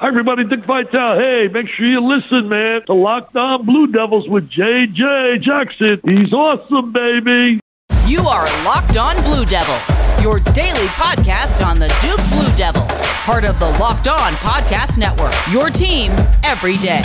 Hi, everybody. Dick Vitale. Hey, make sure you listen, man, to Locked On Blue Devils with JJ Jackson. He's awesome, baby. You are Locked On Blue Devils, your daily podcast on the Duke Blue Devils, part of the Locked On Podcast Network. Your team every day.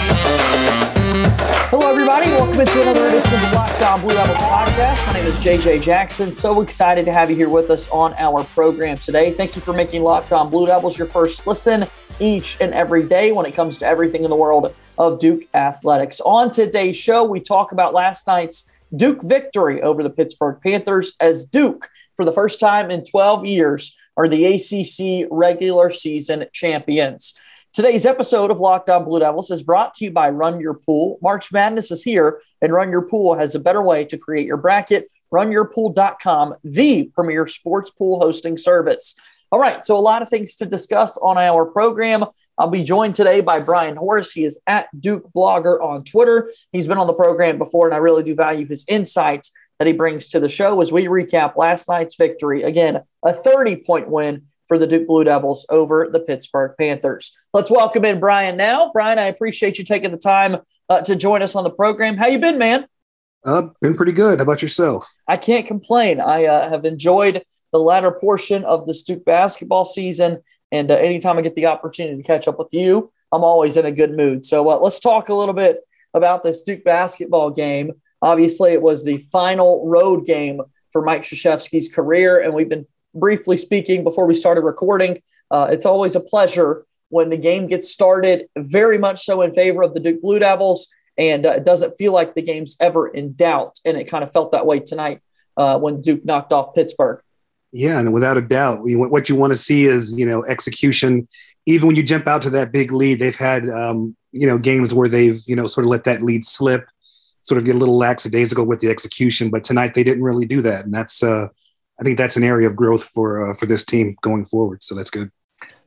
Hello, everybody. Welcome to another edition of the Locked On Blue Devils podcast. My name is JJ Jackson. So excited to have you here with us on our program today. Thank you for making Locked On Blue Devils your first listen each and every day when it comes to everything in the world of Duke athletics. On today's show, we talk about last night's Duke victory over the Pittsburgh Panthers as Duke, for the first time in 12 years, are the ACC regular season champions. Today's episode of Locked On Blue Devils is brought to you by Run Your Pool. March Madness is here, and Run Your Pool has a better way to create your bracket. RunYourPool.com, the premier sports pool hosting service. All right, so a lot of things to discuss on our program. I'll be joined today by Brian Horace. He is at Duke Blogger on Twitter. He's been on the program before, and I really do value his insights that he brings to the show as we recap last night's victory. Again, a 30 point win for the Duke Blue Devils over the Pittsburgh Panthers. Let's welcome in Brian now. Brian, I appreciate you taking the time uh, to join us on the program. How you been, man? Uh, been pretty good. How about yourself? I can't complain. I uh, have enjoyed the latter portion of the Duke basketball season. And uh, anytime I get the opportunity to catch up with you, I'm always in a good mood. So uh, let's talk a little bit about this Duke basketball game. Obviously, it was the final road game for Mike Krzyzewski's career. And we've been briefly speaking before we started recording. Uh, it's always a pleasure when the game gets started, very much so in favor of the Duke Blue Devils. And uh, it doesn't feel like the game's ever in doubt. And it kind of felt that way tonight uh, when Duke knocked off Pittsburgh. Yeah, and without a doubt, what you want to see is you know execution. Even when you jump out to that big lead, they've had um, you know games where they've you know sort of let that lead slip, sort of get a little lackadaisical with the execution. But tonight they didn't really do that, and that's uh, I think that's an area of growth for uh, for this team going forward. So that's good.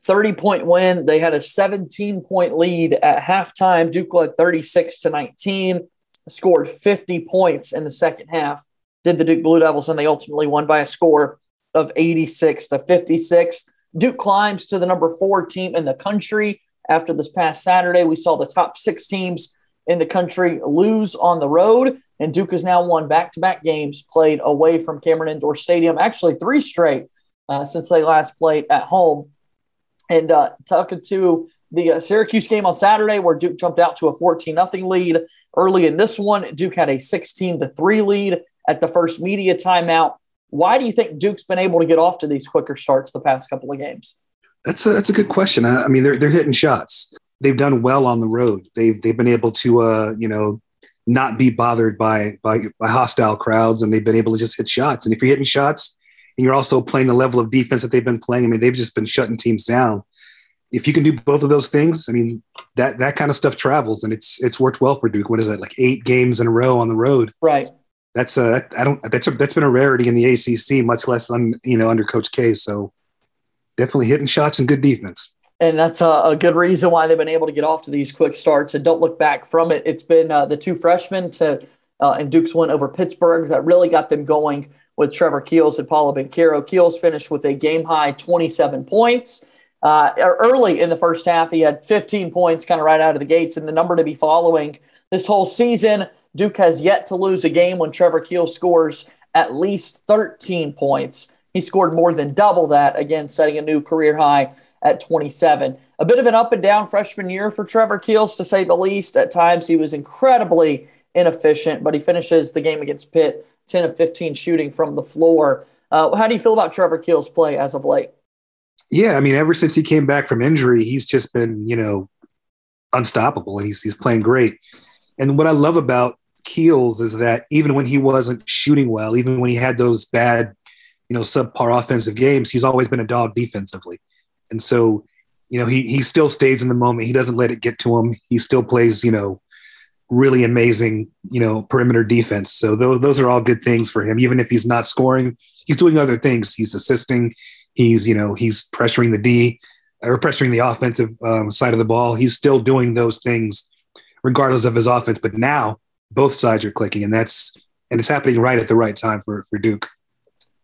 30 point win. They had a 17 point lead at halftime. Duke led 36 to 19, scored 50 points in the second half. Did the Duke Blue Devils, and they ultimately won by a score of 86 to 56. Duke climbs to the number four team in the country. After this past Saturday, we saw the top six teams in the country lose on the road, and Duke has now won back to back games played away from Cameron Indoor Stadium, actually three straight uh, since they last played at home. And uh, talking to the uh, Syracuse game on Saturday, where Duke jumped out to a 14 0 lead early in this one, Duke had a 16 3 lead at the first media timeout. Why do you think Duke's been able to get off to these quicker starts the past couple of games? That's a, that's a good question. I, I mean, they're they're hitting shots. They've done well on the road. They've they've been able to uh, you know not be bothered by, by by hostile crowds, and they've been able to just hit shots. And if you're hitting shots, and you're also playing the level of defense that they've been playing, I mean, they've just been shutting teams down. If you can do both of those things, I mean, that that kind of stuff travels, and it's it's worked well for Duke. What is that, like eight games in a row on the road? Right that's uh I don't that's a, that's been a rarity in the ACC, much less on you know under Coach K. So definitely hitting shots and good defense. And that's a, a, good reason why they've been able to get off to these quick starts and don't look back from it. It's been uh, the two freshmen to uh, and Duke's win over Pittsburgh that really got them going with Trevor Keels and Paolo Banchero. Keels finished with a game high 27 points. Uh, early in the first half, he had 15 points kind of right out of the gates, and the number to be following this whole season Duke has yet to lose a game when Trevor Keel scores at least 13 points. He scored more than double that, again, setting a new career high at 27. A bit of an up and down freshman year for Trevor Keels, to say the least. At times, he was incredibly inefficient, but he finishes the game against Pitt 10 of 15 shooting from the floor. Uh, how do you feel about Trevor Keels' play as of late? Yeah, I mean, ever since he came back from injury, he's just been, you know, unstoppable and he's, he's playing great. And what I love about Keels is that even when he wasn't shooting well, even when he had those bad, you know, subpar offensive games, he's always been a dog defensively. And so, you know, he he still stays in the moment. He doesn't let it get to him. He still plays, you know, really amazing, you know, perimeter defense. So those those are all good things for him. Even if he's not scoring, he's doing other things. He's assisting. He's you know he's pressuring the D or pressuring the offensive um, side of the ball. He's still doing those things regardless of his offense. But now both sides are clicking, and that's and it's happening right at the right time for for Duke.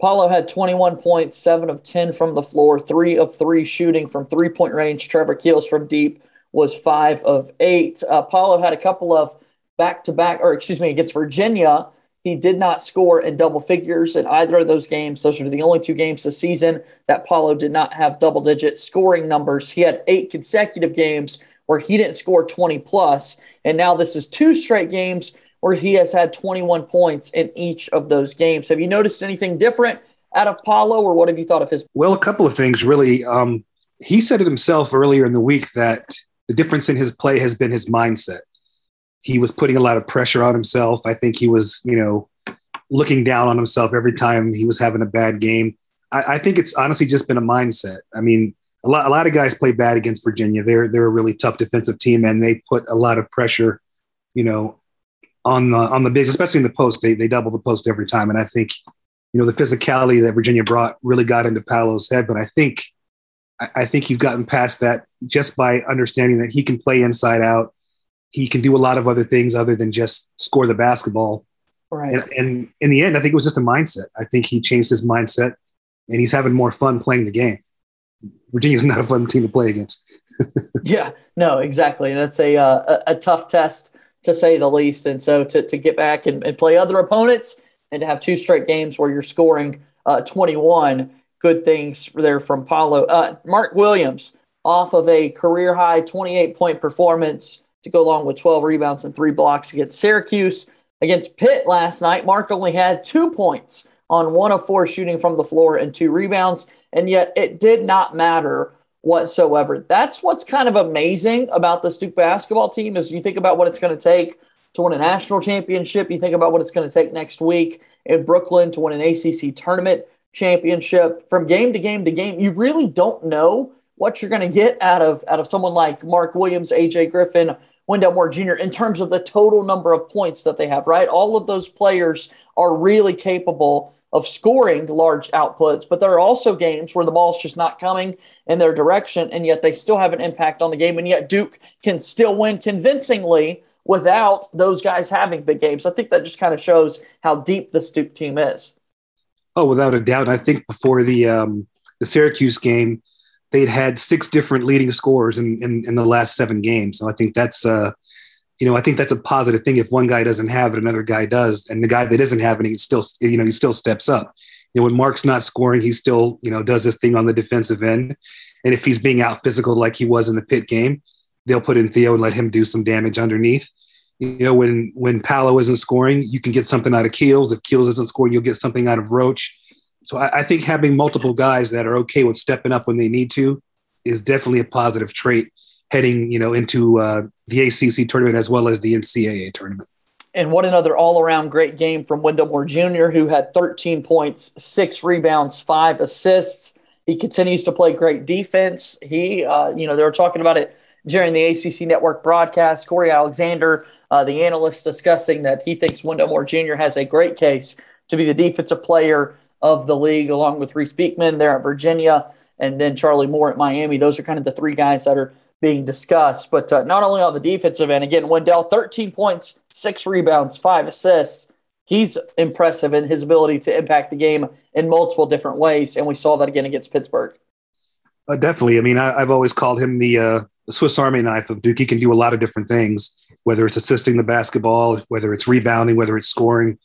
Paolo had 21 points, seven of 10 from the floor, three of three shooting from three point range. Trevor Keels from deep was five of eight. Uh, Paolo had a couple of back to back, or excuse me, against Virginia. He did not score in double figures in either of those games. Those are the only two games this season that Paolo did not have double digit scoring numbers. He had eight consecutive games where he didn't score 20 plus, and now this is two straight games where he has had 21 points in each of those games. Have you noticed anything different out of Paolo, or what have you thought of his? Well, a couple of things really. Um, he said it himself earlier in the week that the difference in his play has been his mindset. He was putting a lot of pressure on himself. I think he was, you know, looking down on himself every time he was having a bad game. I, I think it's honestly just been a mindset. I mean, a lot, a lot of guys play bad against Virginia. They're they're a really tough defensive team, and they put a lot of pressure, you know, on the on the bigs, especially in the post. They they double the post every time, and I think you know the physicality that Virginia brought really got into Paolo's head. But I think I think he's gotten past that just by understanding that he can play inside out. He can do a lot of other things other than just score the basketball. Right. And, and in the end, I think it was just a mindset. I think he changed his mindset, and he's having more fun playing the game. Virginia's not a fun team to play against. yeah, no, exactly. That's a, uh, a, a tough test to say the least. And so to, to get back and, and play other opponents and to have two straight games where you're scoring uh, 21, good things there from Paolo. Uh, Mark Williams off of a career high 28 point performance to go along with 12 rebounds and three blocks against Syracuse. Against Pitt last night, Mark only had two points on one of four shooting from the floor and two rebounds, and yet it did not matter whatsoever. That's what's kind of amazing about the Duke basketball team is you think about what it's going to take to win a national championship. You think about what it's going to take next week in Brooklyn to win an ACC tournament championship. From game to game to game, you really don't know what you're going to get out of out of someone like Mark Williams, AJ Griffin, Wendell Moore Jr. in terms of the total number of points that they have. Right, all of those players are really capable of scoring large outputs, but there are also games where the ball's just not coming in their direction, and yet they still have an impact on the game, and yet Duke can still win convincingly without those guys having big games. I think that just kind of shows how deep this Duke team is. Oh, without a doubt. I think before the um, the Syracuse game, they'd had six different leading scorers in, in, in the last seven games. So I think that's uh, you know, I think that's a positive thing. If one guy doesn't have it, another guy does, and the guy that isn't having it, still, you know, he still steps up. You know, when Mark's not scoring, he still, you know, does this thing on the defensive end. And if he's being out physical like he was in the Pitt game, they'll put in Theo and let him do some damage underneath. You know, when when Paolo isn't scoring, you can get something out of Keels. If Keels isn't scoring, you'll get something out of Roach. So I, I think having multiple guys that are okay with stepping up when they need to is definitely a positive trait heading, you know, into uh, the ACC tournament as well as the NCAA tournament. And what another all-around great game from Wendell Moore Jr., who had 13 points, six rebounds, five assists. He continues to play great defense. He, uh, you know, they were talking about it during the ACC Network broadcast. Cory Alexander, uh, the analyst, discussing that he thinks Wendell Moore Jr. has a great case to be the defensive player of the league, along with Reece Beekman there at Virginia, and then Charlie Moore at Miami. Those are kind of the three guys that are being discussed. But uh, not only on the defensive end, again, Wendell, 13 points, six rebounds, five assists. He's impressive in his ability to impact the game in multiple different ways. And we saw that again against Pittsburgh. Uh, definitely. I mean, I, have always called him the, uh, the Swiss Army knife of Duke. He can do a lot of different things, whether it's assisting the basketball, whether it's rebounding, whether it's scoring.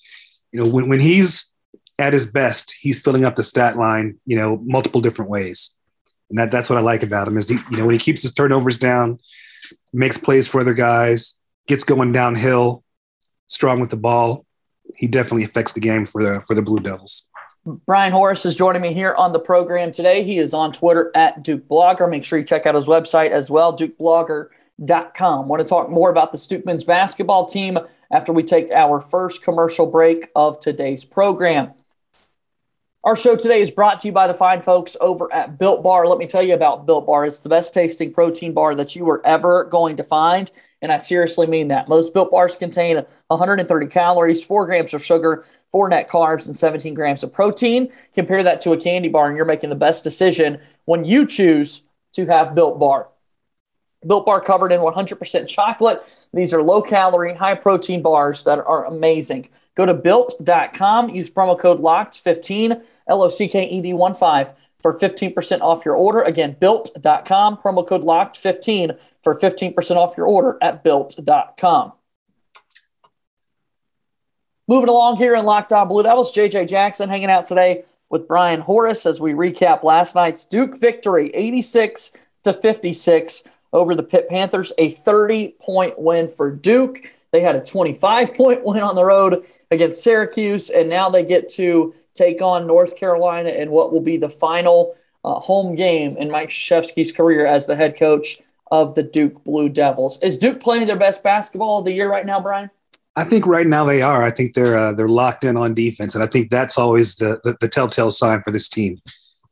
You know, when, when he's at his best, he's filling up the stat line, you know, multiple different ways and that, that's what I like about him is he, you know when he keeps his turnovers down, makes plays for other guys, gets going downhill, strong with the ball. He definitely affects the game for the for the Blue Devils. Brian Horace is joining me here on the program today. He is on Twitter at Duke Blogger. Make sure you check out his website as well, dukeblogger.com. Want to talk more about the Duke men's basketball team after we take our first commercial break of today's program. Our show today is brought to you by the fine folks over at Built Bar. Let me tell you about Built Bar. It's the best tasting protein bar that you are ever going to find. And I seriously mean that. Most Built Bars contain 130 calories, 4 grams of sugar, 4 net carbs, and 17 grams of protein. Compare that to a candy bar, and you're making the best decision when you choose to have Built Bar. Built Bar covered in 100% chocolate. These are low calorie, high protein bars that are amazing. Go to built.com, use promo code LOCKED15, L O C K E D 1 5 for 15% off your order. Again, built.com, promo code locked15 for 15% off your order at built.com. Moving along here in Locked On Blue Devils, JJ Jackson hanging out today with Brian Horace as we recap last night's Duke victory, 86 to 56 over the Pitt Panthers, a 30 point win for Duke. They had a 25 point win on the road against Syracuse, and now they get to take on North Carolina in what will be the final uh, home game in Mike Krzyzewski's career as the head coach of the Duke Blue Devils. Is Duke playing their best basketball of the year right now, Brian? I think right now they are. I think they're uh, they're locked in on defense, and I think that's always the the, the telltale sign for this team.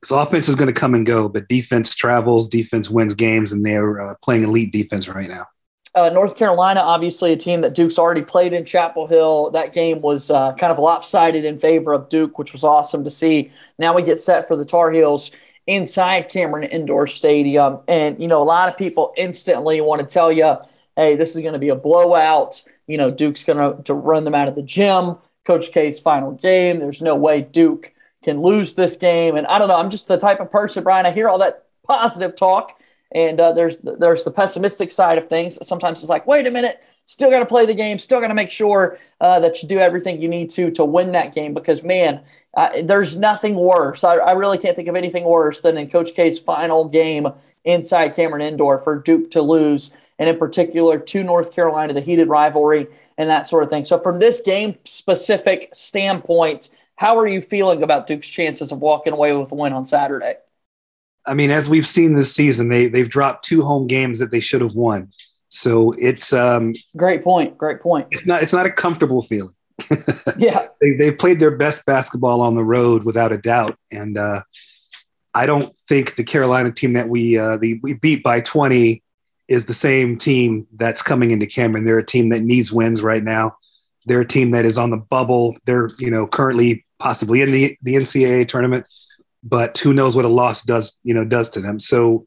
Because offense is going to come and go, but defense travels, defense wins games, and they're uh, playing elite defense right now. Uh, North Carolina, obviously a team that Duke's already played in Chapel Hill. That game was uh, kind of lopsided in favor of Duke, which was awesome to see. Now we get set for the Tar Heels inside Cameron Indoor Stadium. And, you know, a lot of people instantly want to tell you, hey, this is going to be a blowout. You know, Duke's going to run them out of the gym. Coach K's final game. There's no way Duke can lose this game. And I don't know. I'm just the type of person, Brian. I hear all that positive talk and uh, there's there's the pessimistic side of things. Sometimes it's like, wait a minute, still got to play the game, still got to make sure uh, that you do everything you need to to win that game. Because man, there's nothing worse. I, I, really can't think of anything worse than in Coach K's final game inside Cameron Indoor for Duke to lose, and in particular to North Carolina, the heated rivalry and that sort of thing. So from this game specific standpoint, how are you feeling about Duke's chances of walking away with a win on Saturday? I mean, as we've seen this season, they they've dropped two home games that they should have won. So it's um, great point. Great point. It's not it's not a comfortable feeling. yeah, they they played their best basketball on the road without a doubt, and uh, I don't think the Carolina team that we uh, the, we beat by twenty is the same team that's coming into Cameron. They're a team that needs wins right now. They're a team that is on the bubble. They're you know currently possibly in the the NCAA tournament but who knows what a loss does you know does to them. So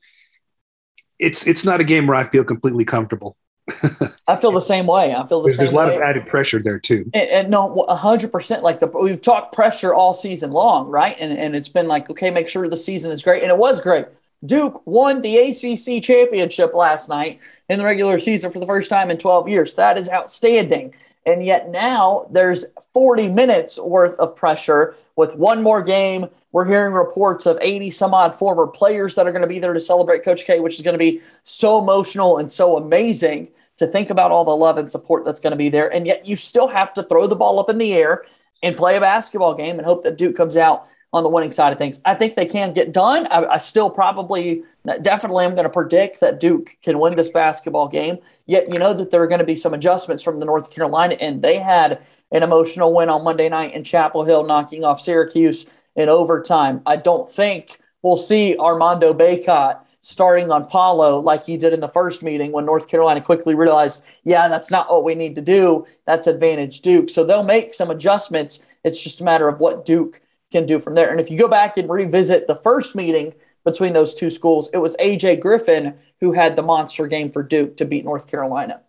it's it's not a game where I feel completely comfortable. I feel the same way. I feel the there's, same. There's a lot way. of added pressure there too. And, and no, hundred percent. Like the we've talked pressure all season long, right? And and it's been like, okay, make sure the season is great, and it was great. Duke won the ACC championship last night in the regular season for the first time in 12 years. That is outstanding. And yet now there's 40 minutes worth of pressure with one more game we're hearing reports of 80 some odd former players that are going to be there to celebrate Coach K, which is going to be so emotional and so amazing to think about all the love and support that's going to be there. And yet you still have to throw the ball up in the air and play a basketball game and hope that Duke comes out on the winning side of things. I think they can get done. I, I still probably, definitely, am going to predict that Duke can win this basketball game. Yet, you know that there are going to be some adjustments from the North Carolina, and they had an emotional win on Monday night in Chapel Hill, knocking off Syracuse in overtime. I don't think we'll see Armando Bacot starting on Paolo like he did in the first meeting when North Carolina quickly realized, yeah, that's not what we need to do. That's advantage Duke. So they'll make some adjustments. It's just a matter of what Duke can do from there. And if you go back and revisit the first meeting between those two schools, it was AJ Griffin who had the monster game for Duke to beat North Carolina.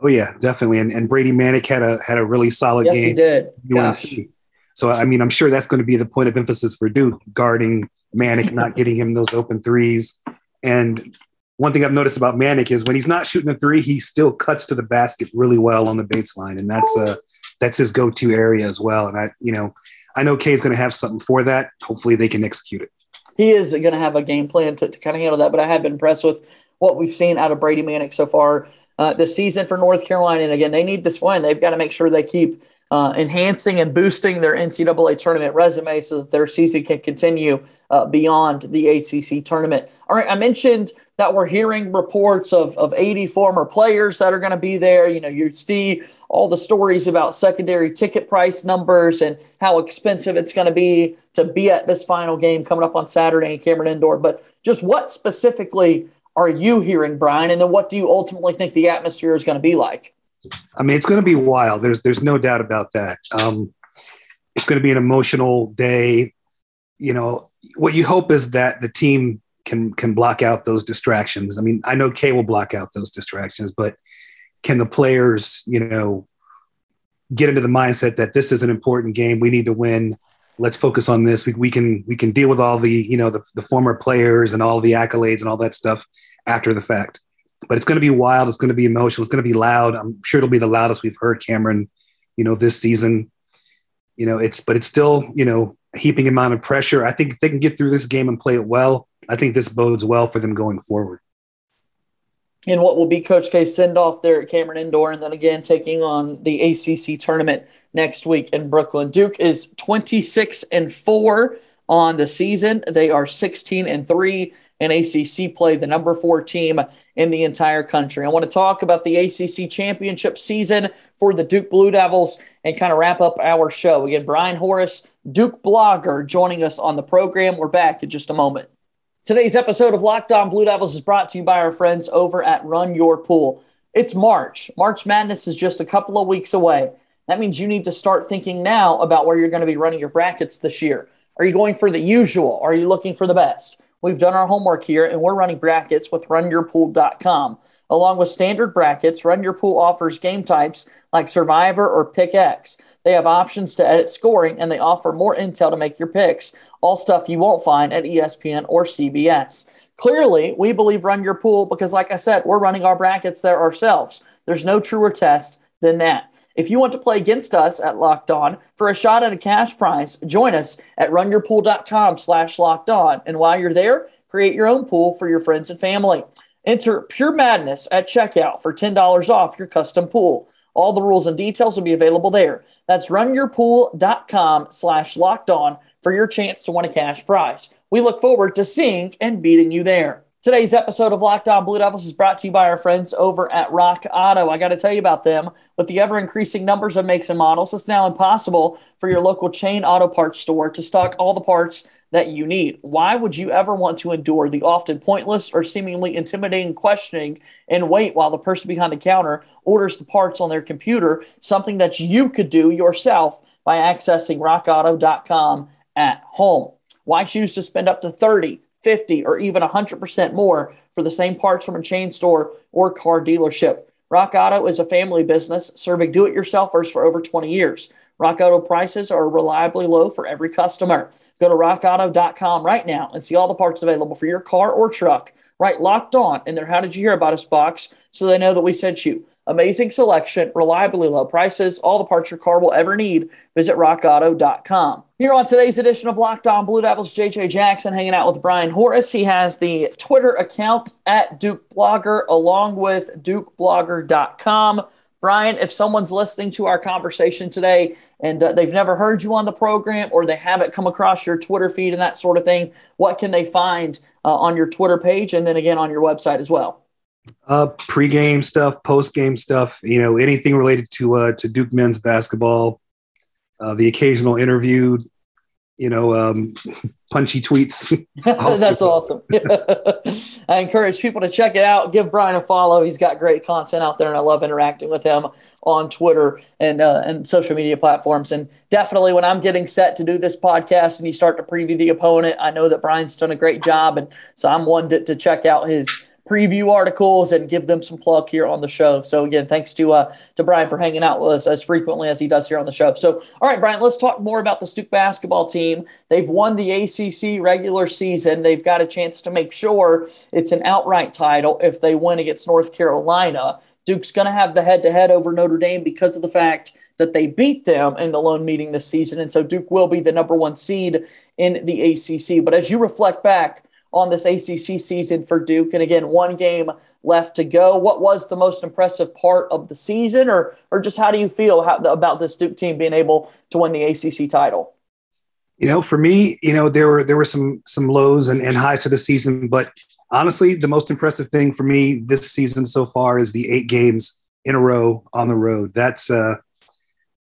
Oh yeah, definitely. And, and Brady Manek had a had a really solid yes, game. Yes, he did. UNC. Gosh. So, I mean, I'm sure that's going to be the point of emphasis for Duke, guarding Manek, not getting him those open threes. And one thing I've noticed about Manek is when he's not shooting a three, he still cuts to the basket really well on the baseline, and that's uh that's his go-to area as well. And I, you know, I know K is going to have something for that. Hopefully, they can execute it. He is going to have a game plan to, to kind of handle that. But I have been impressed with what we've seen out of Brady Manek so far uh, this season for North Carolina. And again, they need this win. They've got to make sure they keep uh, enhancing and boosting their NCAA tournament resume so that their season can continue uh, beyond the ACC tournament. All right, I mentioned that we're hearing reports of, of 80 former players that are going to be there. You know, you see all the stories about secondary ticket price numbers and how expensive it's going to be to be at this final game coming up on Saturday in Cameron Indoor. But just what specifically are you hearing, Brian? And then what do you ultimately think the atmosphere is going to be like? I mean, it's going to be wild. There's there's no doubt about that. Um, it's going to be an emotional day. You know, what you hope is that the team can can block out those distractions. I mean, I know K will block out those distractions, but can the players, you know, get into the mindset that this is an important game, we need to win, let's focus on this. We, we can we can deal with all the you know the, the former players and all the accolades and all that stuff after the fact. But it's going to be wild. It's going to be emotional. It's going to be loud. I'm sure it'll be the loudest we've heard Cameron, you know, this season. You know, it's but it's still you know a heaping amount of pressure. I think if they can get through this game and play it well, I think this bodes well for them going forward. And what will be Coach K send off there at Cameron Indoor, and then again taking on the ACC tournament next week in Brooklyn. Duke is 26 and 4 on the season. They are 16 and 3 in ACC play, the number four team in the entire country. I want to talk about the ACC championship season for the Duke Blue Devils and kind of wrap up our show. Again, Brian Horace, Duke blogger, joining us on the program. We're back in just a moment. Today's episode of Locked On Blue Devils is brought to you by our friends over at Run Your Pool. It's March. March Madness is just a couple of weeks away. That means you need to start thinking now about where you're going to be running your brackets this year. Are you going for the usual? Are you looking for the best? We've done our homework here and we're running brackets with runyourpool.com. Along with standard brackets, Run Your Pool offers game types like Survivor or Pick X. They have options to edit scoring and they offer more intel to make your picks, all stuff you won't find at ESPN or CBS. Clearly, we believe Run Your Pool because, like I said, we're running our brackets there ourselves. There's no truer test than that. If you want to play against us at Locked On for a shot at a cash prize, join us at runyourpool.com slash locked on. And while you're there, create your own pool for your friends and family. Enter Pure Madness at checkout for $10 off your custom pool. All the rules and details will be available there. That's runyourpool.com slash locked on for your chance to win a cash prize. We look forward to seeing and beating you there. Today's episode of Locked On Blue Devils is brought to you by our friends over at Rock Auto. I got to tell you about them. With the ever increasing numbers of makes and models, it's now impossible for your local chain auto parts store to stock all the parts that you need. Why would you ever want to endure the often pointless or seemingly intimidating questioning and wait while the person behind the counter orders the parts on their computer, something that you could do yourself by accessing rockauto.com at home? Why choose to spend up to 30 50 or even 100% more for the same parts from a chain store or car dealership. Rock Auto is a family business serving do it yourselfers for over 20 years. Rock Auto prices are reliably low for every customer. Go to rockauto.com right now and see all the parts available for your car or truck. Right locked on in their How Did You Hear About Us box so they know that we sent you. Amazing selection, reliably low prices, all the parts your car will ever need. Visit rockauto.com. Here on today's edition of Locked On Blue Devils, JJ Jackson hanging out with Brian Horace. He has the Twitter account at Duke Blogger along with dukeblogger.com. Brian, if someone's listening to our conversation today and uh, they've never heard you on the program or they haven't come across your Twitter feed and that sort of thing, what can they find uh, on your Twitter page and then again on your website as well? Uh, pre-game stuff, post-game stuff. You know, anything related to uh, to Duke men's basketball. Uh, the occasional interview. You know, um, punchy tweets. That's awesome. I encourage people to check it out. Give Brian a follow. He's got great content out there, and I love interacting with him on Twitter and uh, and social media platforms. And definitely, when I'm getting set to do this podcast and you start to preview the opponent, I know that Brian's done a great job, and so I'm one to, to check out his preview articles and give them some plug here on the show. So again, thanks to uh, to Brian for hanging out with us as frequently as he does here on the show. So all right, Brian, let's talk more about the Duke basketball team. They've won the ACC regular season. They've got a chance to make sure it's an outright title if they win against North Carolina. Duke's going to have the head-to-head over Notre Dame because of the fact that they beat them in the lone meeting this season, and so Duke will be the number one seed in the ACC. But as you reflect back on this ACC season for Duke. And again, one game left to go. What was the most impressive part of the season, or or just how do you feel how, about this Duke team being able to win the ACC title? You know, for me, you know, there were there were some some lows and, and highs to the season, but honestly, the most impressive thing for me this season so far is the eight games in a row on the road. That's uh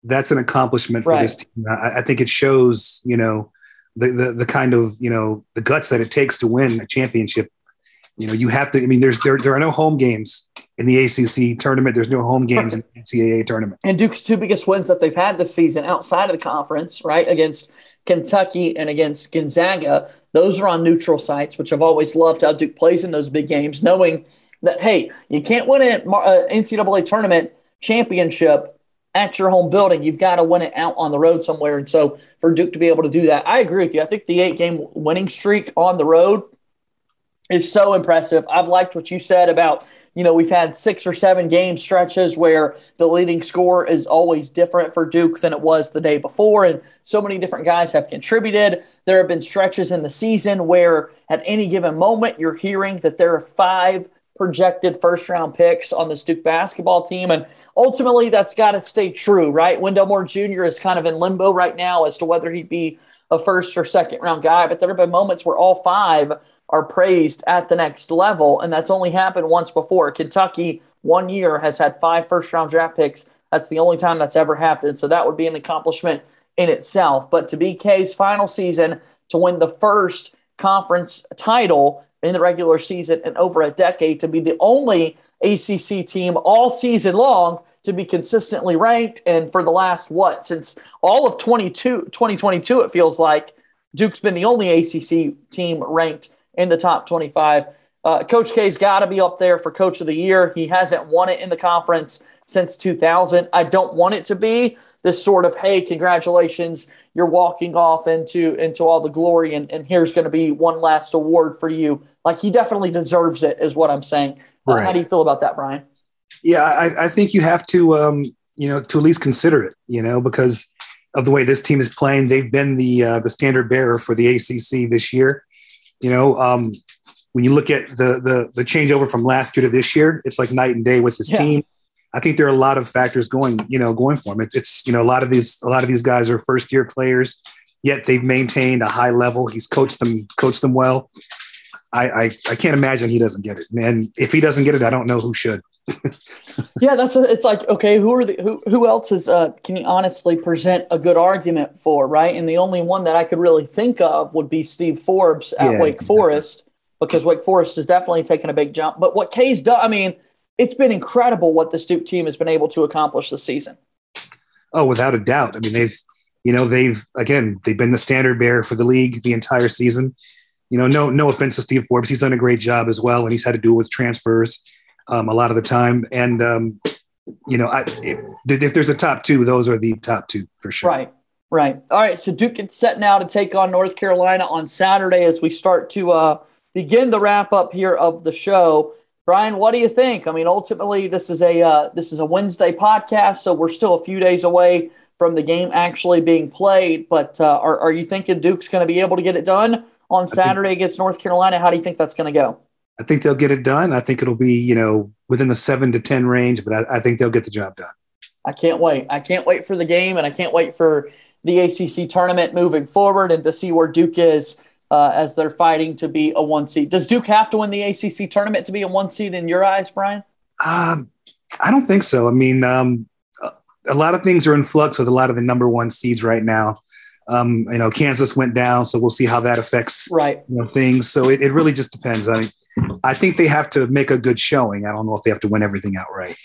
that's an accomplishment for right. this team. I, I think it shows, you know, the, the the kind of you know the guts that it takes to win a championship. You know, you have to. I mean, there's there there are no home games in the ACC tournament. There's no home games in the NCAA tournament. And Duke's two biggest wins that they've had this season outside of the conference, right, against Kentucky and against Gonzaga, those are on neutral sites, which I've always loved how Duke plays in those big games, knowing that hey, you can't win an uh, NCAA tournament championship at your home building. You've got to win it out on the road somewhere. And so for Duke to be able to do that, I agree with you. I think the eight game winning streak on the road is so impressive. I've liked what you said about, you know, we've had six or seven game stretches where the leading score is always different for Duke than it was the day before. And so many different guys have contributed. There have been stretches in the season where at any given moment you're hearing that there are five projected first round picks on the Duke basketball team. And ultimately, that's got to stay true, right? Wendell Moore Jr. is kind of in limbo right now as to whether he'd be a first or second round guy. But there have been moments where all five are praised at the next level. And that's only happened once before. Kentucky, one year, has had five first round draft picks. That's the only time that's ever happened. So that would be an accomplishment in itself. But to be K's final season, to win the first conference title in the regular season in over a decade, to be the only ACC team all season long to be consistently ranked. And for the last, what, since all of 22, 2022, it feels like Duke's been the only ACC team ranked in the top 25. Uh, Coach K's got to be up there for Coach of the Year. He hasn't won it in the conference since 2000. I don't want it to be this sort of, hey, congratulations, you're walking off into into all the glory, and, and here's going to be one last award for you. Like he definitely deserves it, is what I'm saying. Uh. How do you feel about that, Brian? Yeah, I, I think you have to, um, you know, to at least consider it, you know, because of the way this team is playing. They've been the uh, the standard bearer for the ACC this year. You know, um, when you look at the, the the changeover from last year to this year, it's like night and day with this yeah. team. I think there are a lot of factors going, you know, going for him. It's, it's, you know, a lot of these, a lot of these guys are first year players, yet they've maintained a high level. He's coached them, coached them well. I, I, I can't imagine he doesn't get it. And if he doesn't get it, I don't know who should. yeah, that's a, it's like okay, who are the who who else is uh, can you honestly present a good argument for right? And the only one that I could really think of would be Steve Forbes at yeah, Wake Forest because Wake Forest has definitely taken a big jump. But what K's done, I mean, it's been incredible what the Duke team has been able to accomplish this season. Oh, without a doubt. I mean, they've you know they've again they've been the standard bearer for the league the entire season. You know, no no offense to Steve Forbes, he's done a great job as well, and he's had to do it with transfers um, a lot of the time. And um, you know, I, if, if, there's a top two, those are the top two for sure. Right, right. All right. So Duke is set now to take on North Carolina on Saturday as we start to uh, begin the wrap up here of the show. Brian, what do you think? I mean, ultimately, this is a uh, this is a Wednesday podcast, so we're still a few days away from the game actually being played. But uh, are, are you thinking Duke's going to be able to get it done on Saturday think, against North Carolina? How do you think that's going to go? I think they'll get it done. I think it'll be, you know, within the seven to 10 range, but I, I, think they'll get the job done. I can't wait. I can't wait for the game and I can't wait for the ACC tournament moving forward and to see where Duke is uh, as they're fighting to be a one seed. Does Duke have to win the ACC tournament to be a one seed in your eyes, Brian? Um, I don't think so. I mean, um, a lot of things are in flux with a lot of the number one seeds right now. Um, you know, Kansas went down, so we'll see how that affects right. you know, things. So it, it really just depends. I mean, I think they have to make a good showing. I don't know if they have to win everything outright.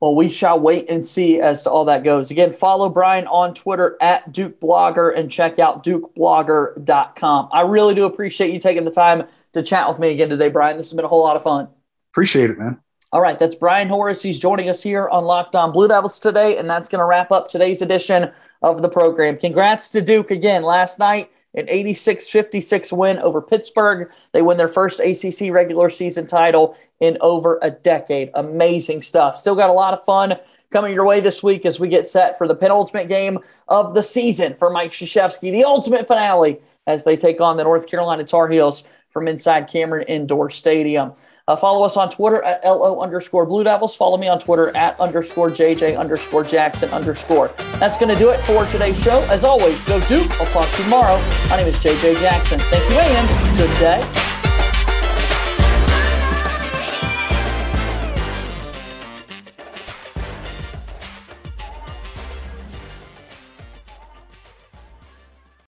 Well, we shall wait and see as to all that goes. Again, follow Brian on Twitter at Duke Blogger and check out dukeblogger.com. I really do appreciate you taking the time to chat with me again today, Brian. This has been a whole lot of fun. Appreciate it, man. All right, that's Brian Horace. He's joining us here on Locked On Blue Devils today, and that's going to wrap up today's edition of the program. Congrats to Duke again last night an 86 56 win over Pittsburgh. They win their first ACC regular season title in over a decade. Amazing stuff. Still got a lot of fun coming your way this week as we get set for the penultimate game of the season for Mike Krzyzewski, the ultimate finale as they take on the North Carolina Tar Heels from inside Cameron Indoor Stadium. Uh, follow us on Twitter at LO underscore Blue Devils. Follow me on Twitter at underscore JJ underscore Jackson underscore. That's going to do it for today's show. As always, go Duke. I'll talk to you tomorrow. My name is JJ Jackson. Thank you and good day.